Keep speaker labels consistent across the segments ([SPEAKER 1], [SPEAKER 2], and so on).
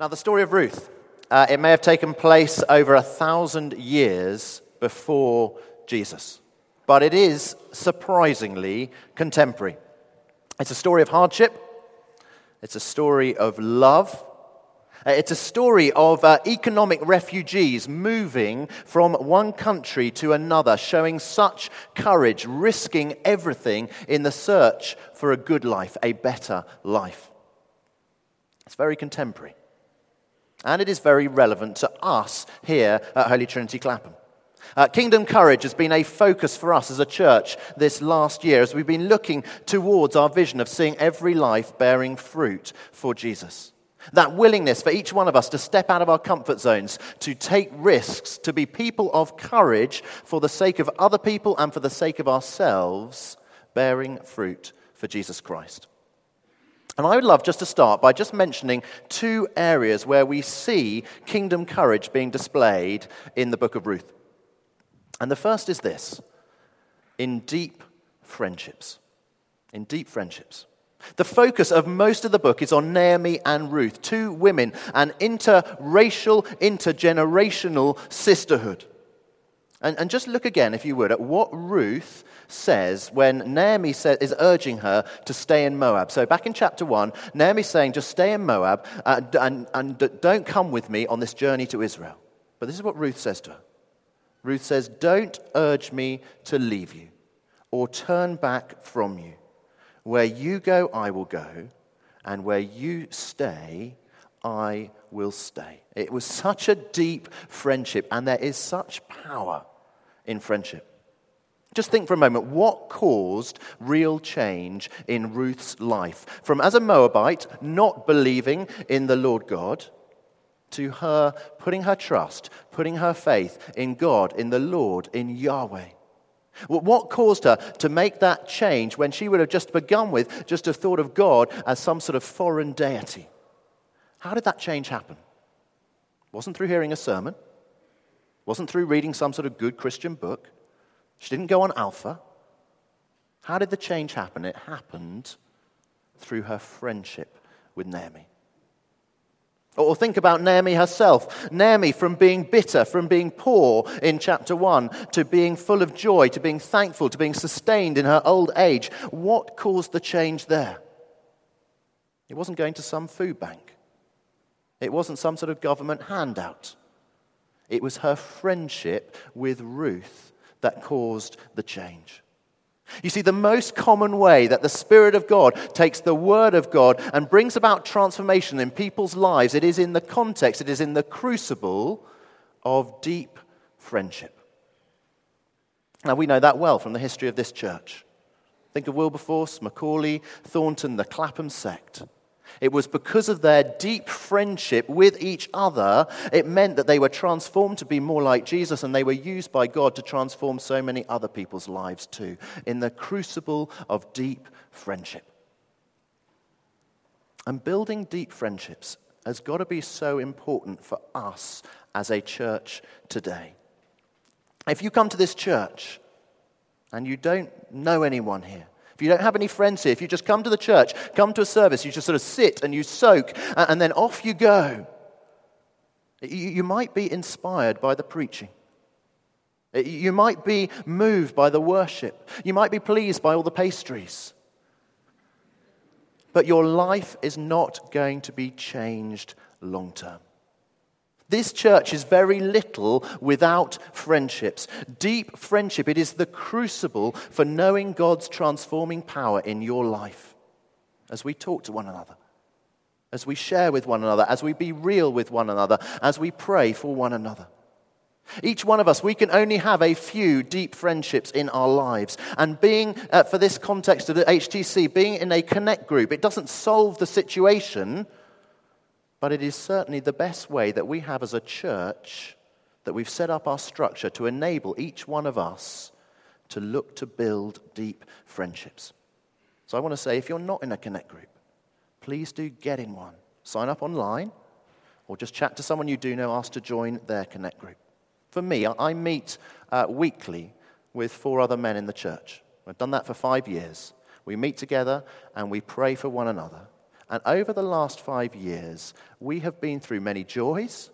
[SPEAKER 1] Now, the story of Ruth, uh, it may have taken place over a thousand years before Jesus, but it is surprisingly contemporary. It's a story of hardship, it's a story of love. Uh, It's a story of uh, economic refugees moving from one country to another, showing such courage, risking everything in the search for a good life, a better life. It's very contemporary. And it is very relevant to us here at Holy Trinity Clapham. Uh, Kingdom Courage has been a focus for us as a church this last year as we've been looking towards our vision of seeing every life bearing fruit for Jesus. That willingness for each one of us to step out of our comfort zones, to take risks, to be people of courage for the sake of other people and for the sake of ourselves, bearing fruit for Jesus Christ. And I would love just to start by just mentioning two areas where we see kingdom courage being displayed in the book of Ruth. And the first is this in deep friendships. In deep friendships. The focus of most of the book is on Naomi and Ruth, two women, an interracial, intergenerational sisterhood. And, and just look again, if you would, at what Ruth says when Naomi sa- is urging her to stay in Moab. So, back in chapter 1, Naomi's saying, just stay in Moab and, and don't come with me on this journey to Israel. But this is what Ruth says to her Ruth says, Don't urge me to leave you or turn back from you. Where you go, I will go, and where you stay, I will stay. It was such a deep friendship, and there is such power in friendship. Just think for a moment what caused real change in Ruth's life? From as a Moabite, not believing in the Lord God, to her putting her trust, putting her faith in God, in the Lord, in Yahweh. What caused her to make that change when she would have just begun with just a thought of God as some sort of foreign deity? How did that change happen? Wasn't through hearing a sermon, wasn't through reading some sort of good Christian book. She didn't go on Alpha. How did the change happen? It happened through her friendship with Naomi. Or think about Naomi herself. Naomi, from being bitter, from being poor in chapter 1, to being full of joy, to being thankful, to being sustained in her old age. What caused the change there? It wasn't going to some food bank, it wasn't some sort of government handout. It was her friendship with Ruth that caused the change. You see, the most common way that the Spirit of God takes the Word of God and brings about transformation in people's lives, it is in the context, it is in the crucible of deep friendship. Now, we know that well from the history of this church. Think of Wilberforce, Macaulay, Thornton, the Clapham sect. It was because of their deep friendship with each other, it meant that they were transformed to be more like Jesus, and they were used by God to transform so many other people's lives too, in the crucible of deep friendship. And building deep friendships has got to be so important for us as a church today. If you come to this church and you don't know anyone here, if you don't have any friends here, if you just come to the church, come to a service, you just sort of sit and you soak, and then off you go, you might be inspired by the preaching. You might be moved by the worship. You might be pleased by all the pastries. But your life is not going to be changed long term. This church is very little without friendships. Deep friendship, it is the crucible for knowing God's transforming power in your life as we talk to one another, as we share with one another, as we be real with one another, as we pray for one another. Each one of us, we can only have a few deep friendships in our lives. And being, uh, for this context of the HTC, being in a connect group, it doesn't solve the situation but it is certainly the best way that we have as a church that we've set up our structure to enable each one of us to look to build deep friendships. So I want to say if you're not in a connect group, please do get in one. Sign up online or just chat to someone you do know, ask to join their connect group. For me, I meet uh, weekly with four other men in the church. I've done that for five years. We meet together and we pray for one another And over the last five years, we have been through many joys,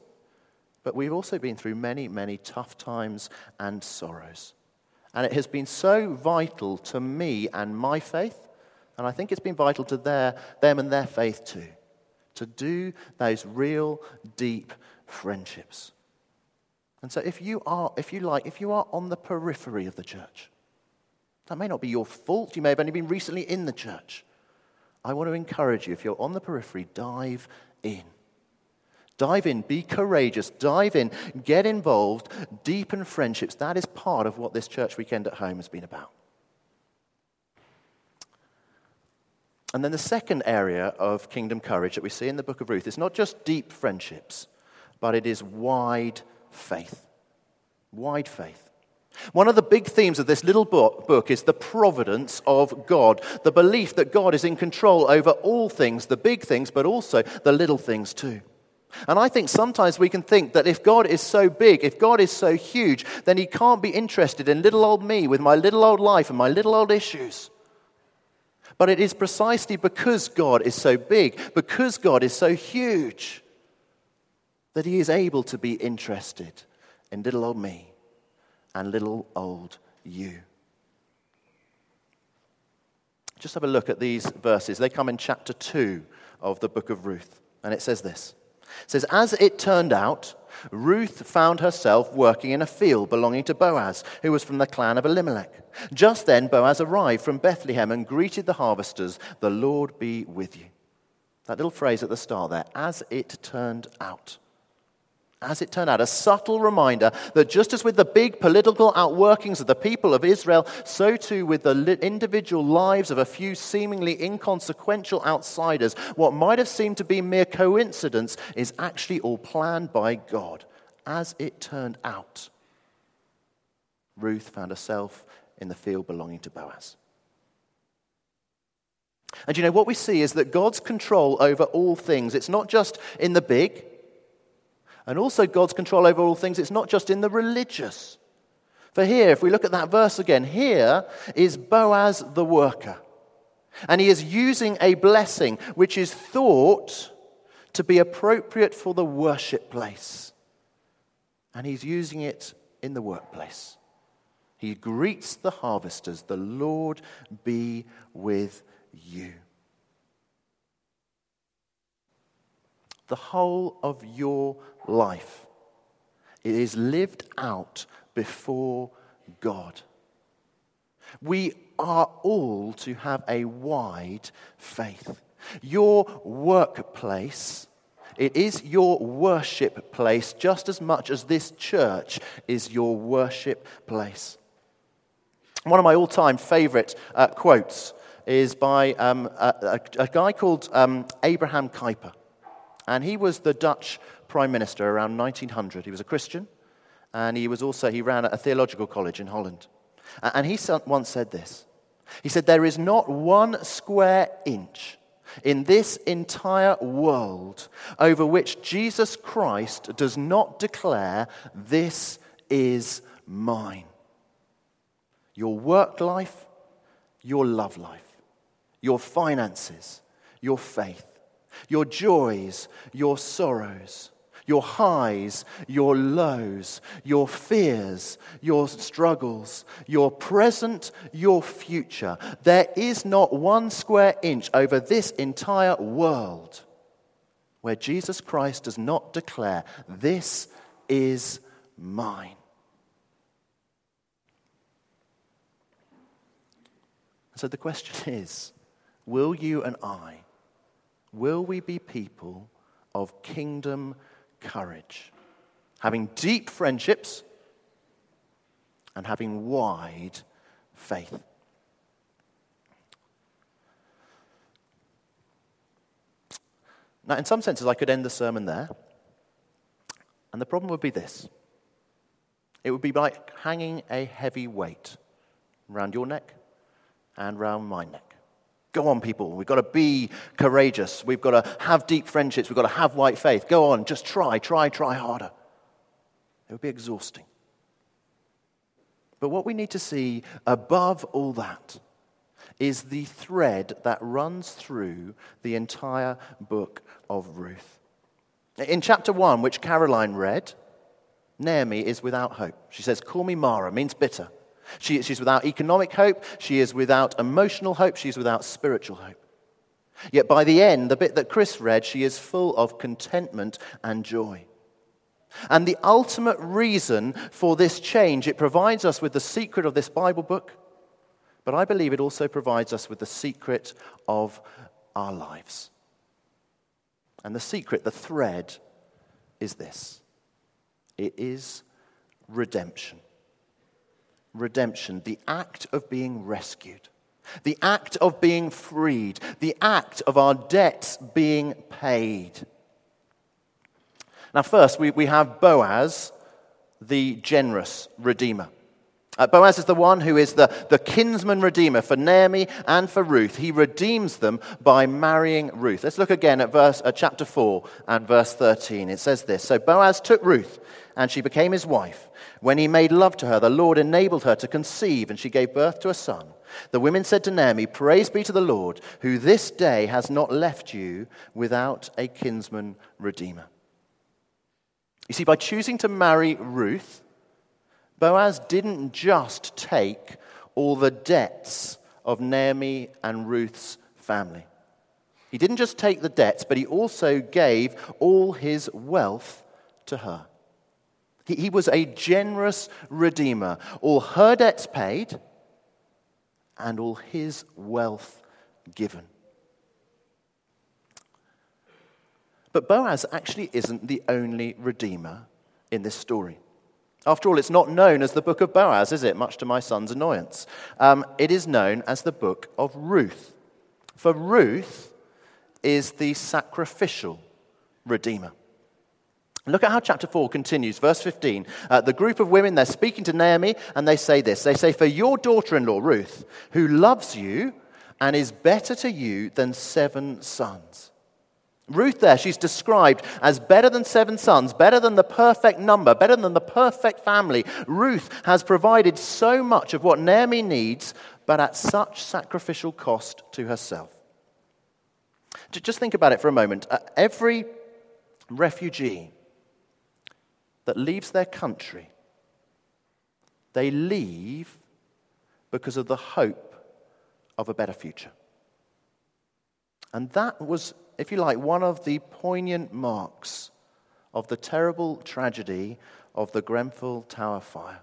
[SPEAKER 1] but we've also been through many, many tough times and sorrows. And it has been so vital to me and my faith, and I think it's been vital to their, them and their faith too, to do those real, deep friendships. And so if you are, if you like, if you are on the periphery of the church, that may not be your fault. You may have only been recently in the church. I want to encourage you, if you're on the periphery, dive in. Dive in, be courageous, dive in, get involved, deepen friendships. That is part of what this church weekend at home has been about. And then the second area of kingdom courage that we see in the book of Ruth is not just deep friendships, but it is wide faith. Wide faith. One of the big themes of this little book, is the providence of God, the belief that God is in control over all things, the big things, but also the little things too. And I think sometimes we can think that if God is so big, if God is so huge, then he can't be interested in little old me with my little old life and my little old issues. But it is precisely because God is so big, because God is so huge, that he is able to be interested in little old me and little old you. Just have a look at these verses. They come in chapter 2 of the book of Ruth. And it says this It says, As it turned out, Ruth found herself working in a field belonging to Boaz, who was from the clan of Elimelech. Just then, Boaz arrived from Bethlehem and greeted the harvesters, The Lord be with you. That little phrase at the start there, as it turned out as it turned out, a subtle reminder that just as with the big political outworkings of the people of Israel, so too with the individual lives of a few seemingly inconsequential outsiders, what might have seemed to be mere coincidence is actually all planned by God. As it turned out, Ruth found herself in the field belonging to Boaz. And you know, what we see is that God's control over all things, it's not just in the big, and also God's control over all things, it's not just in the religious. For here, if we look at that verse again, here is Boaz the worker. And he is using a blessing which is thought to be appropriate for the worship place. And he's using it in the workplace. He greets the harvesters, the Lord be with you. The whole of your life. It is lived out before God. We are all to have a wide faith. Your workplace, it is your worship place just as much as this church is your worship place. One of my all time favorite uh, quotes is by um, a, a, guy called um, Abraham Kuyper. And he was the Dutch prime minister around 1900. He was a Christian, and he was also, he ran a theological college in Holland. And he once said this He said, There is not one square inch in this entire world over which Jesus Christ does not declare, This is mine. Your work life, your love life, your finances, your faith your joys, your sorrows, your highs, your lows, your fears, your struggles, your present, your future. There is not one square inch over this entire world where Jesus Christ does not declare, This is mine. So the question is will you and I will we be people of kingdom courage, having deep friendships and having wide faith? Now, in some senses, I could end the sermon there. And the problem would be this it would be like hanging a heavy weight around your neck and around my neck. Go on, people. We've got to be courageous. We've got to have deep friendships. We've got to have white faith. Go on, just try, try, try harder. It would be exhausting. But what we need to see above all that is the thread that runs through the entire book of Ruth. In chapter 1, which Caroline read, Naomi is without hope. She says, Call me Mara, means bitter. She, she's without economic hope. She is without emotional hope. She's without spiritual hope. Yet by the end, the bit that Chris read, she is full of contentment and joy. And the ultimate reason for this change, it provides us with the secret of this Bible book, but I believe it also provides us with the secret of our lives. And the secret, the thread, is this it is redemption. Redemption, the act of being rescued, the act of being freed, the act of our debts being paid. Now, first, we, we have Boaz, the generous redeemer. Uh, Boaz is the one who is the, the kinsman redeemer for Naomi and for Ruth. He redeems them by marrying Ruth. Let's look again at verse, uh, chapter 4 and verse 13. It says this So Boaz took Ruth, and she became his wife. When he made love to her, the Lord enabled her to conceive, and she gave birth to a son. The women said to Naomi, Praise be to the Lord, who this day has not left you without a kinsman redeemer. You see, by choosing to marry Ruth, Boaz didn't just take all the debts of Naomi and Ruth's family. He didn't just take the debts, but he also gave all his wealth to her. He, he was a generous redeemer. All her debts paid and all his wealth given. But Boaz actually isn't the only redeemer in this story. After all, it's not known as the book of Boaz, is it? Much to my son's annoyance. Um, it is known as the book of Ruth. For Ruth is the sacrificial redeemer. Look at how chapter 4 continues. Verse 15. Uh, the group of women, they're speaking to Naomi, and they say this They say, For your daughter in law, Ruth, who loves you and is better to you than seven sons. Ruth, there, she's described as better than seven sons, better than the perfect number, better than the perfect family. Ruth has provided so much of what Naomi needs, but at such sacrificial cost to herself. Just think about it for a moment. Uh, every refugee that leaves their country, they leave because of the hope of a better future. And that was if you like, one of the poignant marks of the terrible tragedy of the Grenfell Tower fire.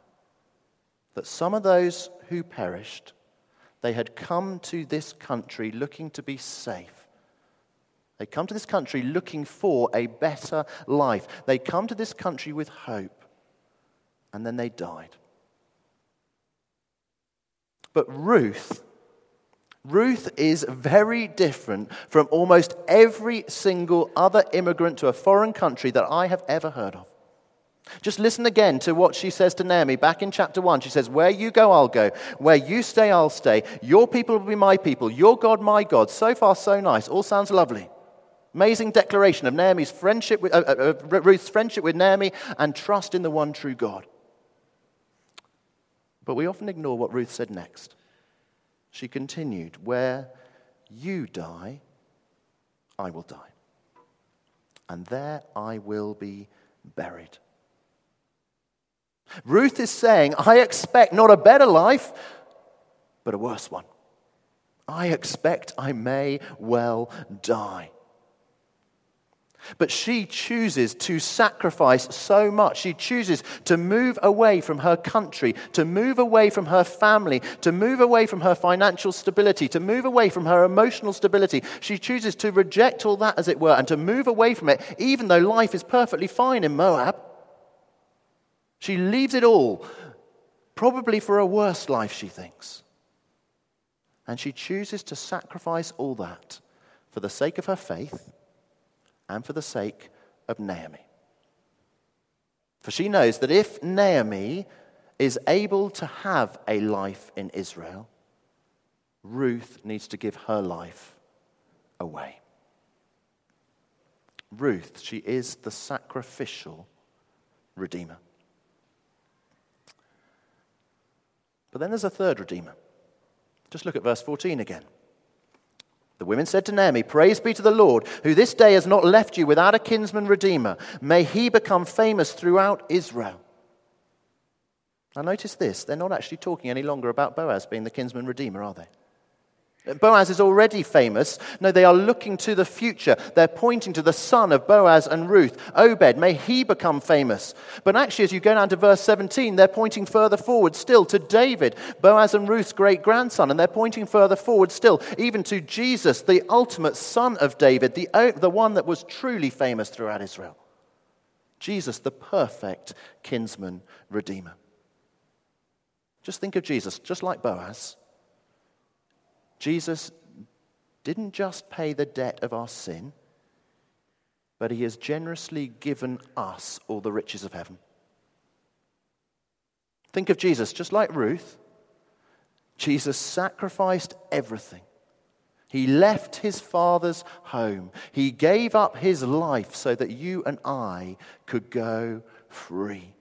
[SPEAKER 1] That some of those who perished, they had come to this country looking to be safe. They come to this country looking for a better life. They come to this country with hope, and then they died. But Ruth Ruth is very different from almost every single other immigrant to a foreign country that I have ever heard of. Just listen again to what she says to Naomi back in chapter 1. She says, Where you go, I'll go. Where you stay, I'll stay. Your people will be my people. Your God, my God. So far, so nice. All sounds lovely. Amazing declaration of Naomi's friendship with, uh, uh, uh Ruth's friendship with Naomi and trust in the one true God. But we often ignore what Ruth said next. She continued, Where you die, I will die. And there I will be buried. Ruth is saying, I expect not a better life, but a worse one. I expect I may well die. But she chooses to sacrifice so much. She chooses to move away from her country, to move away from her family, to move away from her financial stability, to move away from her emotional stability. She chooses to reject all that, as it were, and to move away from it, even though life is perfectly fine in Moab. She leaves it all, probably for a worse life, she thinks. And she chooses to sacrifice all that for the sake of her faith and for the sake of Naomi. For she knows that if Naomi is able to have a life in Israel, Ruth needs to give her life away. Ruth, she is the sacrificial redeemer. But then there's a third redeemer. Just look at verse 14 again. The women said to Naomi, Praise be to the Lord, who this day has not left you without a kinsman redeemer. May he become famous throughout Israel. Now, notice this they're not actually talking any longer about Boaz being the kinsman redeemer, are they? Boaz is already famous. No, they are looking to the future. They're pointing to the son of Boaz and Ruth, Obed. May he become famous. But actually, as you go down to verse 17, they're pointing further forward still to David, Boaz and Ruth's great grandson. And they're pointing further forward still, even to Jesus, the ultimate son of David, the, the one that was truly famous throughout Israel. Jesus, the perfect kinsman redeemer. Just think of Jesus, just like Boaz Jesus didn't just pay the debt of our sin, but he has generously given us all the riches of heaven. Think of Jesus, just like Ruth, Jesus sacrificed everything. He left his father's home. He gave up his life so that you and I could go free.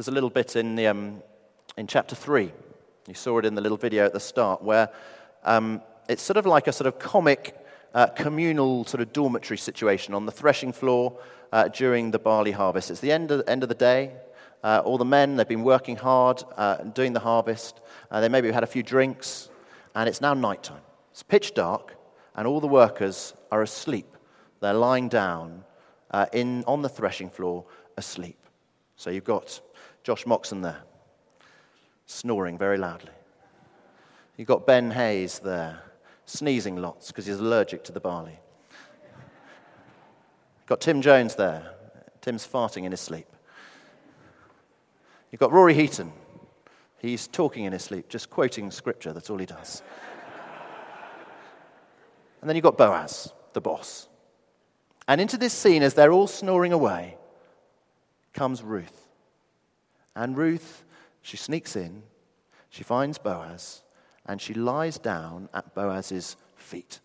[SPEAKER 1] There's a little bit in, the, um, in chapter 3. You saw it in the little video at the start where um, it's sort of like a sort of comic uh, communal sort of dormitory situation on the threshing floor uh, during the barley harvest. It's the end of, end of the day. Uh, all the men, they've been working hard uh, doing the harvest. Uh, they maybe had a few drinks, and it's now nighttime. It's pitch dark, and all the workers are asleep. They're lying down uh, in, on the threshing floor asleep. So you've got Josh Moxon there, snoring very loudly. You've got Ben Hayes there, sneezing lots because he's allergic to the barley. You've got Tim Jones there. Tim's farting in his sleep. You've got Rory Heaton. He's talking in his sleep, just quoting scripture. That's all he does. and then you've got Boaz, the boss. And into this scene, as they're all snoring away, comes Ruth. And Ruth, she sneaks in, she finds Boaz, and she lies down at Boaz's feet.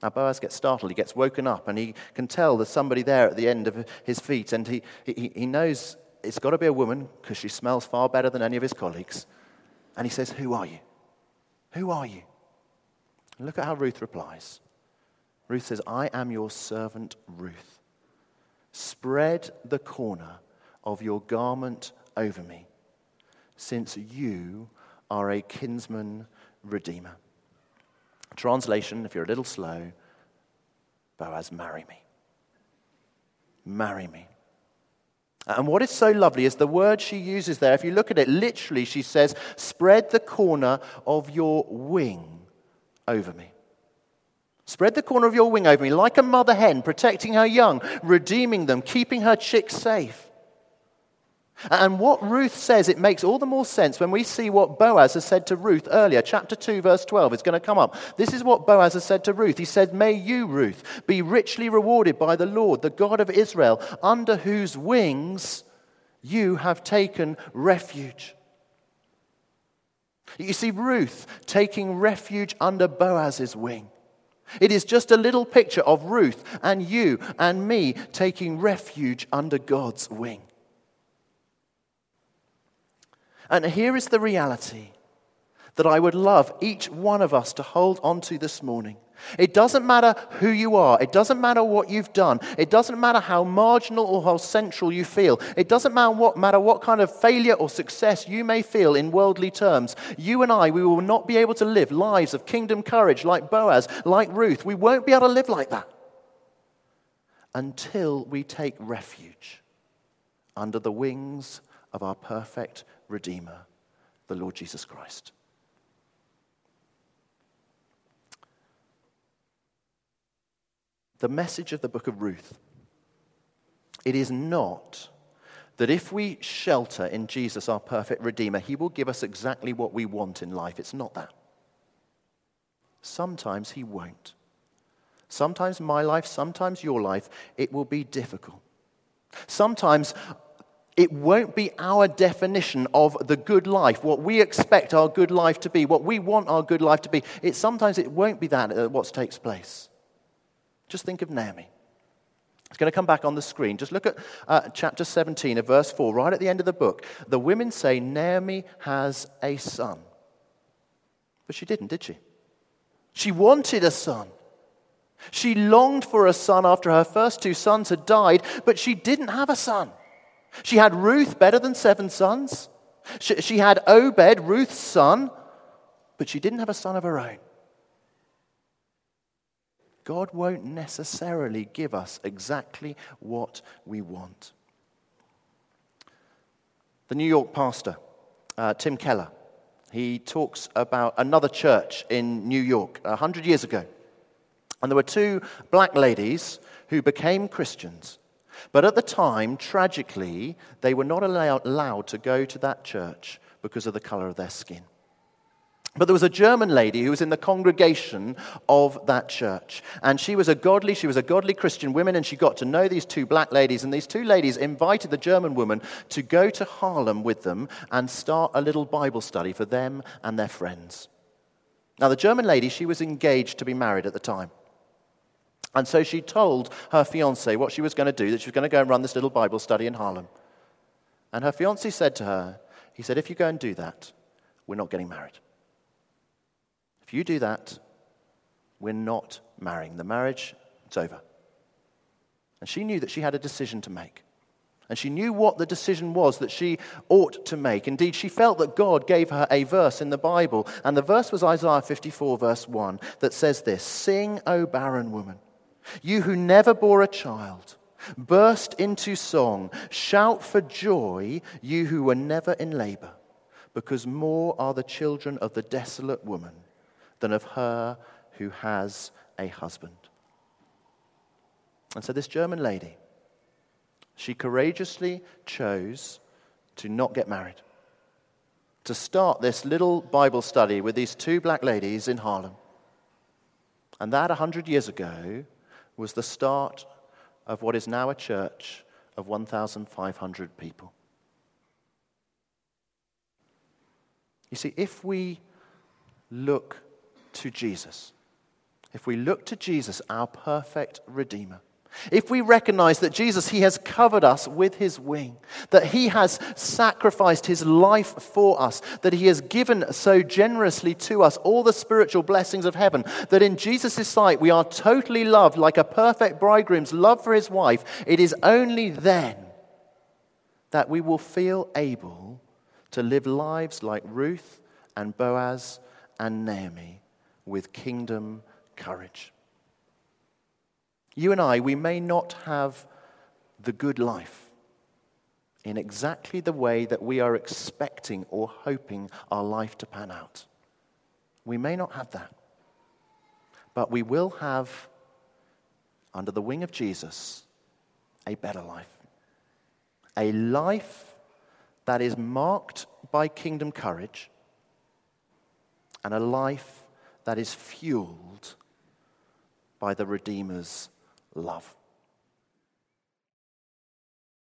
[SPEAKER 1] Now, Boaz gets startled. He gets woken up, and he can tell there's somebody there at the end of his feet. And he, he, he knows it's got to be a woman because she smells far better than any of his colleagues. And he says, Who are you? Who are you? And look at how Ruth replies. Ruth says, I am your servant Ruth. Spread the corner of your garment over me, since you are a kinsman redeemer. Translation, if you're a little slow, Boaz, marry me. Marry me. And what is so lovely is the word she uses there. If you look at it, literally, she says, Spread the corner of your wing over me. Spread the corner of your wing over me like a mother hen, protecting her young, redeeming them, keeping her chicks safe. And what Ruth says, it makes all the more sense when we see what Boaz has said to Ruth earlier. Chapter 2, verse 12 is going to come up. This is what Boaz has said to Ruth. He said, May you, Ruth, be richly rewarded by the Lord, the God of Israel, under whose wings you have taken refuge. You see, Ruth taking refuge under Boaz's wing. It is just a little picture of Ruth and you and me taking refuge under God's wing. And here is the reality that I would love each one of us to hold onto this morning. It doesn't matter who you are. It doesn't matter what you've done. It doesn't matter how marginal or how central you feel. It doesn't matter what, matter what kind of failure or success you may feel in worldly terms. You and I, we will not be able to live lives of kingdom courage like Boaz, like Ruth. We won't be able to live like that until we take refuge under the wings of our perfect Redeemer, the Lord Jesus Christ. The message of the book of Ruth it is not that if we shelter in Jesus, our perfect Redeemer, he will give us exactly what we want in life. It's not that. Sometimes he won't. Sometimes my life, sometimes your life, it will be difficult. Sometimes it won't be our definition of the good life, what we expect our good life to be, what we want our good life to be. It, sometimes it won't be that uh, what takes place. Just think of Naomi. It's going to come back on the screen. Just look at uh, chapter 17 of verse 4, right at the end of the book. The women say, Naomi has a son. But she didn't, did she? She wanted a son. She longed for a son after her first two sons had died, but she didn't have a son. She had Ruth, better than seven sons. She, she had Obed, Ruth's son, but she didn't have a son of her own. God won't necessarily give us exactly what we want. The New York pastor, uh, Tim Keller, he talks about another church in New York a hundred years ago. And there were two black ladies who became Christians. But at the time, tragically, they were not allowed to go to that church because of the color of their skin. But there was a German lady who was in the congregation of that church. And she was a godly, she was a godly Christian woman, and she got to know these two black ladies. And these two ladies invited the German woman to go to Harlem with them and start a little Bible study for them and their friends. Now, the German lady, she was engaged to be married at the time. And so she told her fiance what she was going to do, that she was going to go and run this little Bible study in Harlem. And her fiance said to her, he said, if you go and do that, we're not getting married. If you do that, we're not marrying. The marriage, it's over. And she knew that she had a decision to make. And she knew what the decision was that she ought to make. Indeed, she felt that God gave her a verse in the Bible. And the verse was Isaiah 54, verse 1, that says this Sing, O barren woman, you who never bore a child. Burst into song, shout for joy, you who were never in labor, because more are the children of the desolate woman than of her who has a husband. And so, this German lady, she courageously chose to not get married, to start this little Bible study with these two black ladies in Harlem. And that, a 100 years ago, was the start of what is now a church of 1,500 people. You see, if we look to Jesus, if we look to Jesus, our perfect Redeemer, if we recognize that Jesus, He has covered us with His wing, that He has sacrificed His life for us, that He has given so generously to us all the spiritual blessings of heaven, that in Jesus' sight we are totally loved like a perfect bridegroom's love for his wife, it is only then that we will feel able to live lives like Ruth and Boaz and Naomi with kingdom courage. You and I, we may not have the good life in exactly the way that we are expecting or hoping our life to pan out. We may not have that. But we will have, under the wing of Jesus, a better life. A life that is marked by kingdom courage and a life that is fueled by the Redeemer's love.